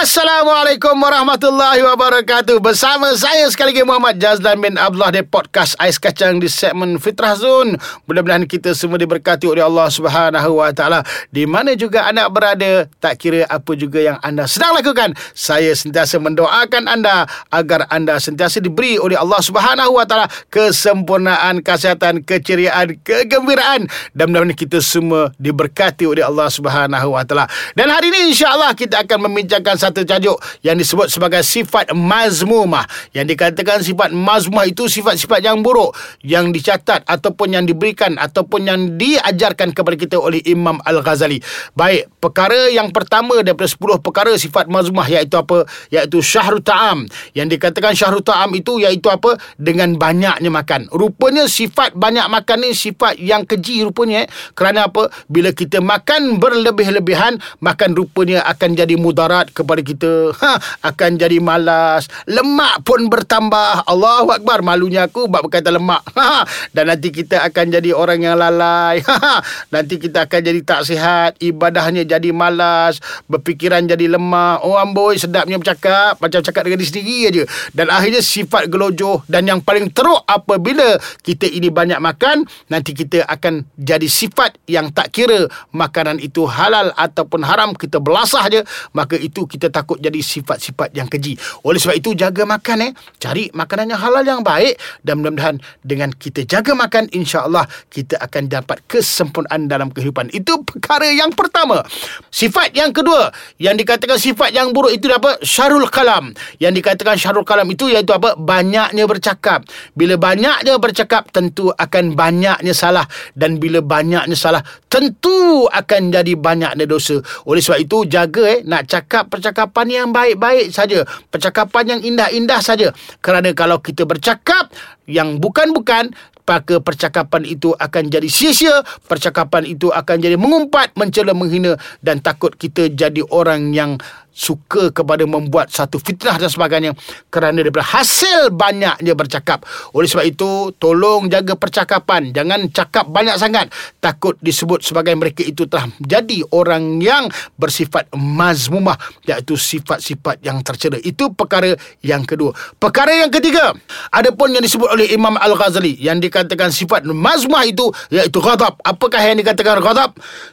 Assalamualaikum warahmatullahi wabarakatuh Bersama saya sekali lagi Muhammad Jazlan bin Abdullah Di podcast Ais Kacang di segmen Fitrah Zone Mudah-mudahan kita semua diberkati oleh Allah Subhanahu Wa Taala. Di mana juga anda berada Tak kira apa juga yang anda sedang lakukan Saya sentiasa mendoakan anda Agar anda sentiasa diberi oleh Allah Subhanahu Wa Taala Kesempurnaan, kesihatan, keceriaan, kegembiraan Dan mudah-mudahan kita semua diberkati oleh Allah Subhanahu Wa Taala. Dan hari ini insyaAllah kita akan membincangkan satu tajuk yang disebut sebagai sifat mazmumah. Yang dikatakan sifat mazmumah itu sifat-sifat yang buruk yang dicatat ataupun yang diberikan ataupun yang diajarkan kepada kita oleh Imam Al-Ghazali. Baik, perkara yang pertama daripada 10 perkara sifat mazmumah iaitu apa? Iaitu syahrul ta'am. Yang dikatakan syahrul ta'am itu iaitu apa? Dengan banyaknya makan. Rupanya sifat banyak makan ni sifat yang keji rupanya. Eh? Kerana apa? Bila kita makan berlebih-lebihan, makan rupanya akan jadi mudarat kepada kita ha, akan jadi malas. Lemak pun bertambah. Allahu Akbar. Malunya aku bab berkaitan lemak. Ha, dan nanti kita akan jadi orang yang lalai. Ha, nanti kita akan jadi tak sihat. Ibadahnya jadi malas. Berfikiran jadi lemak. Oh amboi sedapnya bercakap. Macam cakap dengan diri sendiri aja dan akhirnya sifat gelojoh. Dan yang paling teruk apabila kita ini banyak makan nanti kita akan jadi sifat yang tak kira makanan itu halal ataupun haram. Kita belasah je. Maka itu kita takut jadi sifat-sifat yang keji. Oleh sebab itu jaga makan eh. Cari makanan yang halal yang baik dan mudah-mudahan dengan kita jaga makan insya-Allah kita akan dapat kesempurnaan dalam kehidupan. Itu perkara yang pertama. Sifat yang kedua yang dikatakan sifat yang buruk itu apa? Syarul kalam. Yang dikatakan syarul kalam itu iaitu apa? Banyaknya bercakap. Bila banyaknya bercakap tentu akan banyaknya salah dan bila banyaknya salah tentu akan jadi banyaknya dosa. Oleh sebab itu jaga eh nak cakap percakapan yang baik-baik saja, percakapan yang indah-indah saja. Kerana kalau kita bercakap yang bukan-bukan, maka percakapan itu akan jadi sia-sia, percakapan itu akan jadi mengumpat, mencela, menghina. Dan takut kita jadi orang yang suka kepada membuat satu fitnah dan sebagainya kerana daripada hasil banyaknya bercakap. Oleh sebab itu, tolong jaga percakapan. Jangan cakap banyak sangat. Takut disebut sebagai mereka itu telah menjadi orang yang bersifat mazmumah iaitu sifat-sifat yang tercela. Itu perkara yang kedua. Perkara yang ketiga, ada pun yang disebut oleh Imam Al-Ghazali yang dikatakan sifat mazmumah itu iaitu ghadab. Apakah yang dikatakan ghadab?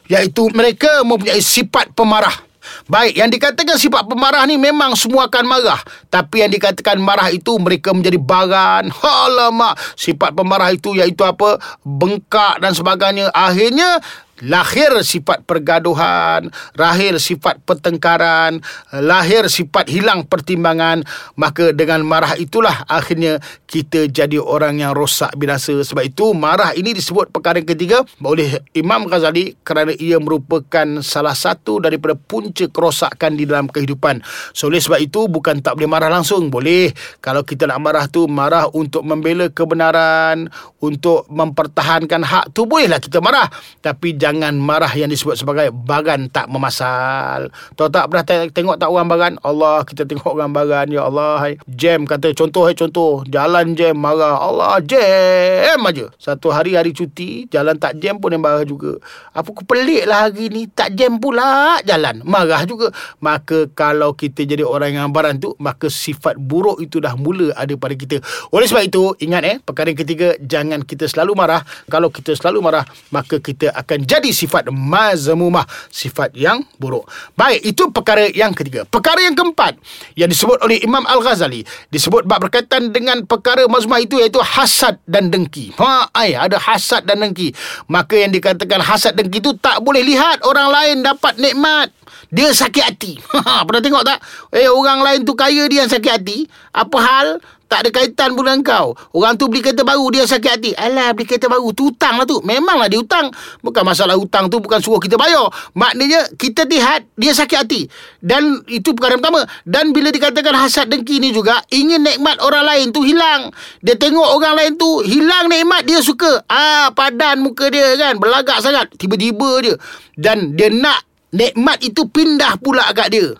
Iaitu mereka mempunyai sifat pemarah. Baik, yang dikatakan sifat pemarah ni memang semua akan marah. Tapi yang dikatakan marah itu mereka menjadi baran. Alamak, sifat pemarah itu iaitu apa? Bengkak dan sebagainya. Akhirnya lahir sifat pergaduhan, lahir sifat pertengkaran, lahir sifat hilang pertimbangan, maka dengan marah itulah akhirnya kita jadi orang yang rosak binasa. Sebab itu marah ini disebut perkara ketiga oleh Imam Ghazali kerana ia merupakan salah satu daripada punca kerosakan di dalam kehidupan. So, oleh sebab itu bukan tak boleh marah langsung, boleh. Kalau kita nak marah tu marah untuk membela kebenaran, untuk mempertahankan hak tu bolehlah kita marah. Tapi jangan jangan marah yang disebut sebagai bagan tak memasal. Tahu tak pernah tengok tak orang bagan? Allah, kita tengok orang bagan. Ya Allah, hai. jam kata contoh hai contoh. Jalan jam marah. Allah, jam aja. Satu hari hari cuti, jalan tak jam pun yang marah juga. Apa ku pelik lah hari ni, tak jam pula jalan. Marah juga. Maka kalau kita jadi orang yang baran tu, maka sifat buruk itu dah mula ada pada kita. Oleh sebab itu, ingat eh, perkara yang ketiga, jangan kita selalu marah. Kalau kita selalu marah, maka kita akan jadi jadi sifat mazmumah, sifat yang buruk. Baik, itu perkara yang ketiga. Perkara yang keempat yang disebut oleh Imam Al-Ghazali, disebut bab berkaitan dengan perkara mazmumah itu iaitu hasad dan dengki. Ha, ai, ada hasad dan dengki. Maka yang dikatakan hasad dengki itu tak boleh lihat orang lain dapat nikmat. Dia sakit hati. Pernah tengok tak? Eh, orang lain tu kaya dia yang sakit hati. Apa hal? Tak ada kaitan pun dengan kau. Orang tu beli kereta baru, dia sakit hati. Alah, beli kereta baru. Tu hutang lah tu. Memanglah dia hutang. Bukan masalah hutang tu, bukan suruh kita bayar. Maknanya, kita lihat dia sakit hati. Dan itu perkara pertama. Dan bila dikatakan hasad dengki ni juga, ingin nikmat orang lain tu hilang. Dia tengok orang lain tu, hilang nikmat, dia suka. Ah, padan muka dia kan, belagak sangat. Tiba-tiba je. Dan dia nak Nikmat itu pindah pula kat dia.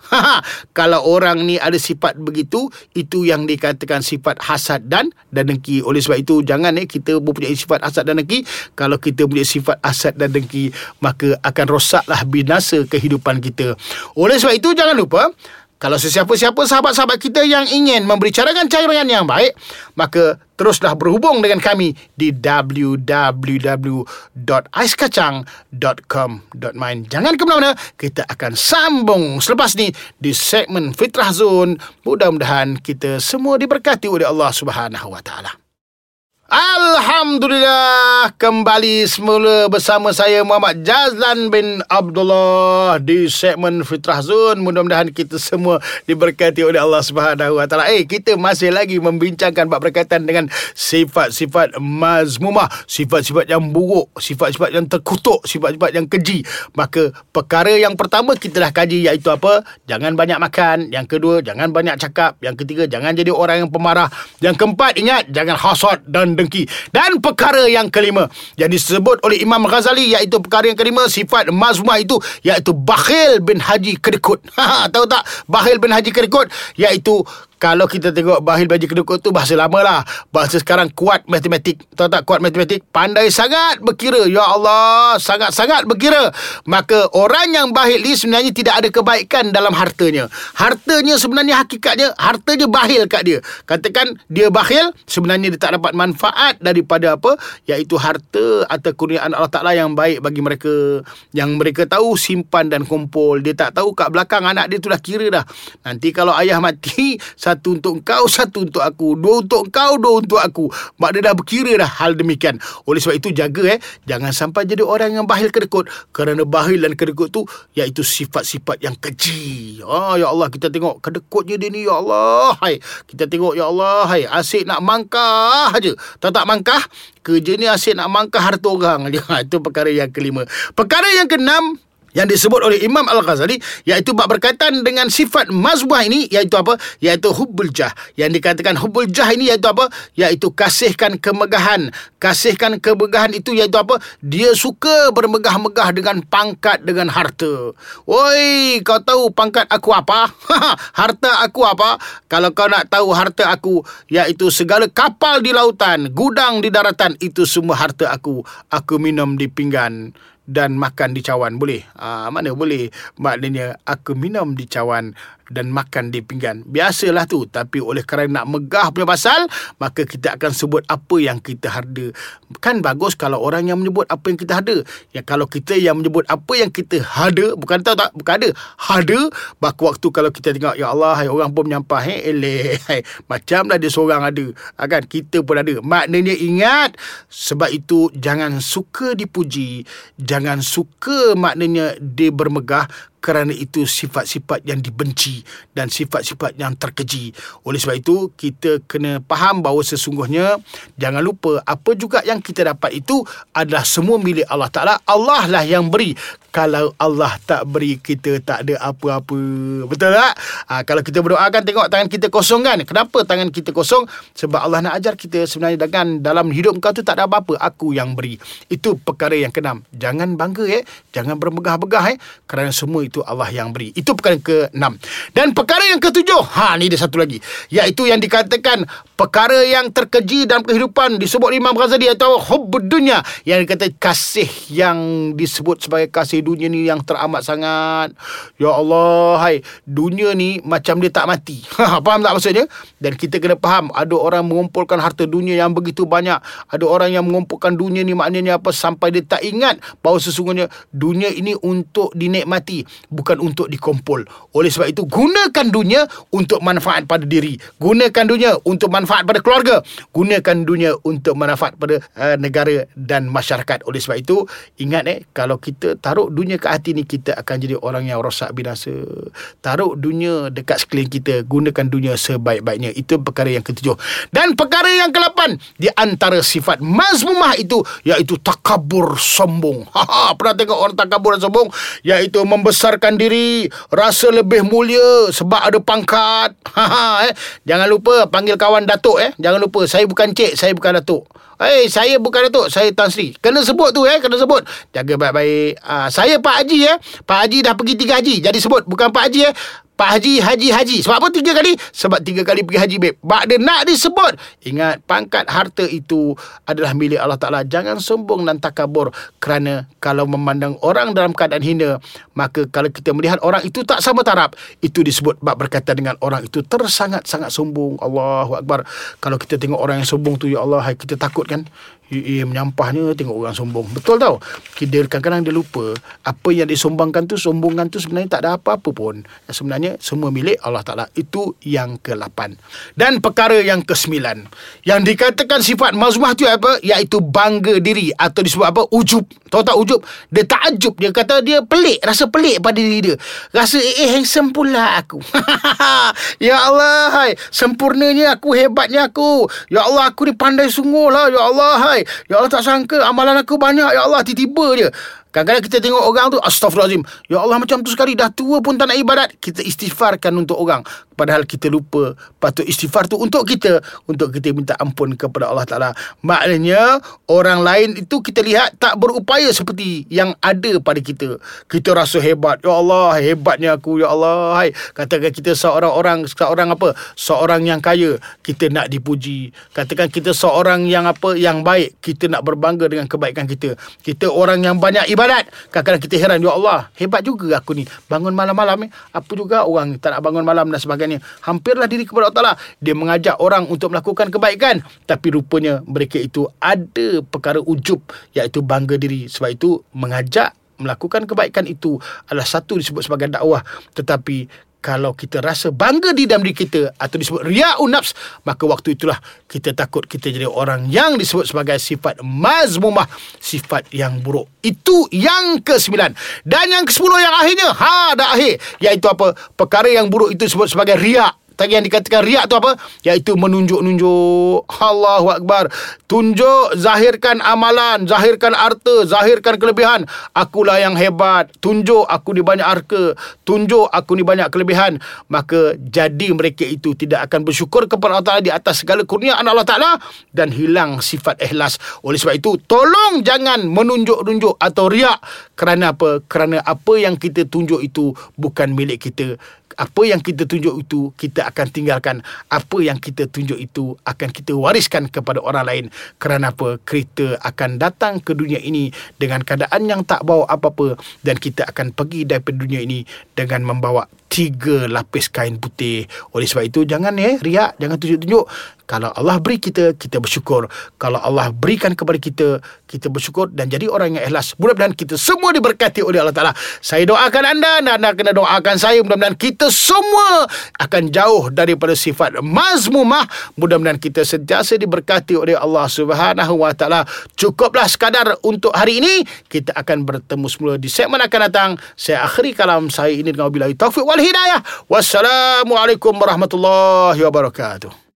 Kalau orang ni ada sifat begitu, itu yang dikatakan sifat hasad dan dan dengki. Oleh sebab itu, jangan eh kita mempunyai sifat hasad dan dengki. Kalau kita mempunyai sifat hasad dan dengki, maka akan rosaklah binasa kehidupan kita. Oleh sebab itu, jangan lupa, kalau sesiapa-siapa sahabat-sahabat kita yang ingin membicarakan cairan yang baik, maka teruslah berhubung dengan kami di www.aiskacang.com.my. Jangan ke mana-mana, kita akan sambung selepas ni di segmen Fitrah Zone. Mudah-mudahan kita semua diberkati oleh Allah Subhanahu Wa Taala. Alhamdulillah kembali semula bersama saya Muhammad Jazlan bin Abdullah di segmen Fitrah Zone. Mudah-mudahan kita semua diberkati oleh Allah Subhanahu Wa Taala. Eh kita masih lagi membincangkan bab berkaitan dengan sifat-sifat mazmumah, sifat-sifat yang buruk, sifat-sifat yang terkutuk, sifat-sifat yang keji. Maka perkara yang pertama kita dah kaji iaitu apa? Jangan banyak makan. Yang kedua, jangan banyak cakap. Yang ketiga, jangan jadi orang yang pemarah. Yang keempat, ingat jangan hasad dan dengki. Dan perkara yang kelima yang disebut oleh Imam Ghazali iaitu perkara yang kelima sifat mazmumah itu iaitu Bakhil bin Haji Kedekut. Tahu tak? Bakhil bin Haji Kedekut iaitu kalau kita tengok Bahil Baji Kedukut tu bahasa lama lah. Bahasa sekarang kuat matematik. Tahu tak kuat matematik? Pandai sangat berkira. Ya Allah, sangat-sangat berkira. Maka orang yang bahil ni sebenarnya tidak ada kebaikan dalam hartanya. Hartanya sebenarnya hakikatnya, hartanya bahil kat dia. Katakan dia bahil, sebenarnya dia tak dapat manfaat daripada apa? Iaitu harta atau kurniaan Allah Ta'ala yang baik bagi mereka. Yang mereka tahu simpan dan kumpul. Dia tak tahu kat belakang anak dia tu dah kira dah. Nanti kalau ayah mati, satu untuk kau, satu untuk aku. Dua untuk kau, dua untuk aku. Mak dia dah berkira dah hal demikian. Oleh sebab itu jaga eh. Jangan sampai jadi orang yang bahil kedekut. Kerana bahil dan kedekut tu iaitu sifat-sifat yang keji. Oh, ya Allah kita tengok kedekutnya dia ni ya Allah. Hai. Kita tengok ya Allah. Hai. Asyik nak mangkah aja. Tak tak mangkah. Kerja ni asyik nak mangkah harta orang. Itu perkara yang kelima. Perkara yang keenam yang disebut oleh Imam Al-Ghazali iaitu bab berkaitan dengan sifat mazbuah ini iaitu apa? Iaitu hubbul jah. Yang dikatakan hubbul jah ini iaitu apa? Iaitu kasihkan kemegahan. Kasihkan kemegahan itu iaitu apa? Dia suka bermegah-megah dengan pangkat dengan harta. Woi kau tahu pangkat aku apa? Harta aku apa? Kalau kau nak tahu harta aku iaitu segala kapal di lautan gudang di daratan itu semua harta aku. Aku minum di pinggan dan makan di cawan. Boleh. Uh, mana boleh? Maknanya aku minum di cawan dan makan di pinggan. Biasalah tu. Tapi oleh kerana nak megah punya pasal, maka kita akan sebut apa yang kita ada. Kan bagus kalau orang yang menyebut apa yang kita ada. Ya, kalau kita yang menyebut apa yang kita ada, bukan tahu tak, bukan ada. Ada, baku waktu kalau kita tengok, Ya Allah, hai, orang pun menyampah. Hey, eleh, hai, macamlah dia seorang ada. Ha, kan? Kita pun ada. Maknanya ingat, sebab itu jangan suka dipuji. Jangan suka maknanya dia bermegah kerana itu sifat-sifat yang dibenci dan sifat-sifat yang terkeji. Oleh sebab itu, kita kena faham bahawa sesungguhnya jangan lupa apa juga yang kita dapat itu adalah semua milik Allah Taala. Allah lah yang beri. Kalau Allah tak beri, kita tak ada apa-apa. Betul tak? Ha, kalau kita berdoa kan tengok tangan kita kosong kan? Kenapa tangan kita kosong? Sebab Allah nak ajar kita sebenarnya dengan dalam hidup kau tu tak ada apa-apa. Aku yang beri. Itu perkara yang keenam. Jangan bangga eh. Jangan bermegah-megah eh. Kerana semua itu Allah yang beri. Itu perkara ke-6. Dan perkara yang ke-7, ha ni dia satu lagi. Iaitu yang dikatakan perkara yang terkeji dalam kehidupan disebut Imam Ghazali atau hubbud dunia yang dikata kasih yang disebut sebagai kasih dunia ni yang teramat sangat. Ya Allah, hai, dunia ni macam dia tak mati. Ha, faham tak maksudnya? Dan kita kena faham ada orang mengumpulkan harta dunia yang begitu banyak. Ada orang yang mengumpulkan dunia ni maknanya apa sampai dia tak ingat bahawa sesungguhnya dunia ini untuk dinikmati bukan untuk dikumpul. Oleh sebab itu gunakan dunia untuk manfaat pada diri. Gunakan dunia untuk manfaat pada keluarga. Gunakan dunia untuk manfaat pada uh, negara dan masyarakat. Oleh sebab itu ingat eh kalau kita taruh dunia ke hati ni kita akan jadi orang yang rosak binasa. Taruh dunia dekat sekeliling kita. Gunakan dunia sebaik-baiknya. Itu perkara yang ketujuh. Dan perkara yang kelapan di antara sifat mazmumah itu iaitu takabur sombong. Ha, ha pernah tengok orang takabur dan sombong iaitu membesar membesarkan diri, rasa lebih mulia sebab ada pangkat. Ha, ha eh. Jangan lupa panggil kawan datuk eh. Jangan lupa saya bukan cik, saya bukan datuk. Eh, saya bukan Datuk, saya Tan Sri. Kena sebut tu eh, kena sebut. Jaga baik-baik. Uh, saya Pak Haji eh. Pak Haji dah pergi tiga haji. Jadi sebut bukan Pak Haji eh. Pak Haji, Haji, Haji. Sebab apa tiga kali? Sebab tiga kali pergi haji, babe. Bak dia nak disebut. Ingat, pangkat harta itu adalah milik Allah Ta'ala. Jangan sombong dan takabur. Kerana kalau memandang orang dalam keadaan hina, maka kalau kita melihat orang itu tak sama taraf, itu disebut bak berkaitan dengan orang itu tersangat-sangat sombong. Allahu Akbar. Kalau kita tengok orang yang sombong tu, ya Allah, kita takut kan? Eh, menyampahnya tengok orang sombong. Betul tau. Kita kadang-kadang dia lupa apa yang disombangkan tu, sombongan tu sebenarnya tak ada apa-apa pun. Sebenarnya semua milik Allah Ta'ala. Itu yang ke-8. Dan perkara yang ke-9. Yang dikatakan sifat mazmah tu apa? Iaitu bangga diri atau disebut apa? Ujub. Tahu tak ujub? Dia takjub. Dia kata dia pelik. Rasa pelik pada diri dia. Rasa eh, eh handsome pula aku. ya Allah, hai. Sempurnanya aku, hebatnya aku. Ya Allah, aku ni pandai sungguh lah. Ya Allah, hai. Ya Allah tak sangka amalan aku banyak. Ya Allah tiba-tiba je. Kadang-kadang kita tengok orang tu Astaghfirullahaladzim Ya Allah macam tu sekali Dah tua pun tak nak ibadat. Kita istighfarkan untuk orang. Padahal kita lupa Patut istighfar tu untuk kita Untuk kita minta ampun kepada Allah Ta'ala. Maknanya Orang lain itu kita lihat Tak berupaya seperti Yang ada pada kita. Kita rasa hebat Ya Allah Hebatnya aku Ya Allah hai. Katakan kita seorang orang Seorang apa? Seorang yang kaya Kita nak dipuji. Katakan kita seorang yang apa? Yang baik Kita nak berbangga dengan kebaikan kita. Kita orang yang banyak ibadat Kadang-kadang kita heran Ya Allah Hebat juga aku ni Bangun malam-malam eh. Apa juga orang Tak nak bangun malam dan sebagainya. Hampirlah diri kepada Allah. Dia mengajak orang untuk melakukan kebaikan. Tapi rupanya mereka itu ada perkara ujub iaitu bangga diri. Sebab itu mengajak melakukan kebaikan itu adalah satu disebut sebagai dakwah. Tetapi kalau kita rasa bangga di dalam diri kita atau disebut ria'un nafs maka waktu itulah kita takut kita jadi orang yang disebut sebagai sifat mazmumah sifat yang buruk. Itu yang ke-9 dan yang ke-10 yang akhirnya ha dah akhir iaitu apa? Perkara yang buruk itu disebut sebagai riak Tadi yang dikatakan riak tu apa? Iaitu menunjuk-nunjuk. Allahu Akbar. Tunjuk, zahirkan amalan, zahirkan harta, zahirkan kelebihan. Akulah yang hebat. Tunjuk aku ni banyak harta. Tunjuk aku ni banyak kelebihan. Maka jadi mereka itu tidak akan bersyukur kepada Allah Ta'ala di atas segala kurniaan Allah Ta'ala dan hilang sifat ikhlas. Oleh sebab itu, tolong jangan menunjuk-nunjuk atau riak. Kerana apa? Kerana apa yang kita tunjuk itu bukan milik kita apa yang kita tunjuk itu kita akan tinggalkan apa yang kita tunjuk itu akan kita wariskan kepada orang lain kerana apa kita akan datang ke dunia ini dengan keadaan yang tak bawa apa-apa dan kita akan pergi daripada dunia ini dengan membawa tiga lapis kain putih. Oleh sebab itu jangan eh riak, jangan tunjuk-tunjuk. Kalau Allah beri kita, kita bersyukur. Kalau Allah berikan kepada kita, kita bersyukur dan jadi orang yang ikhlas. Mudah-mudahan kita semua diberkati oleh Allah Taala. Saya doakan anda dan anda kena doakan saya. Mudah-mudahan kita semua akan jauh daripada sifat mazmumah. Mudah-mudahan kita sentiasa diberkati oleh Allah Subhanahu Wa Taala. Cukuplah sekadar untuk hari ini. Kita akan bertemu semula di segmen akan datang. Saya akhiri kalam saya ini dengan wabillahi taufiq wal hidayah. Wassalamualaikum warahmatullahi wabarakatuh.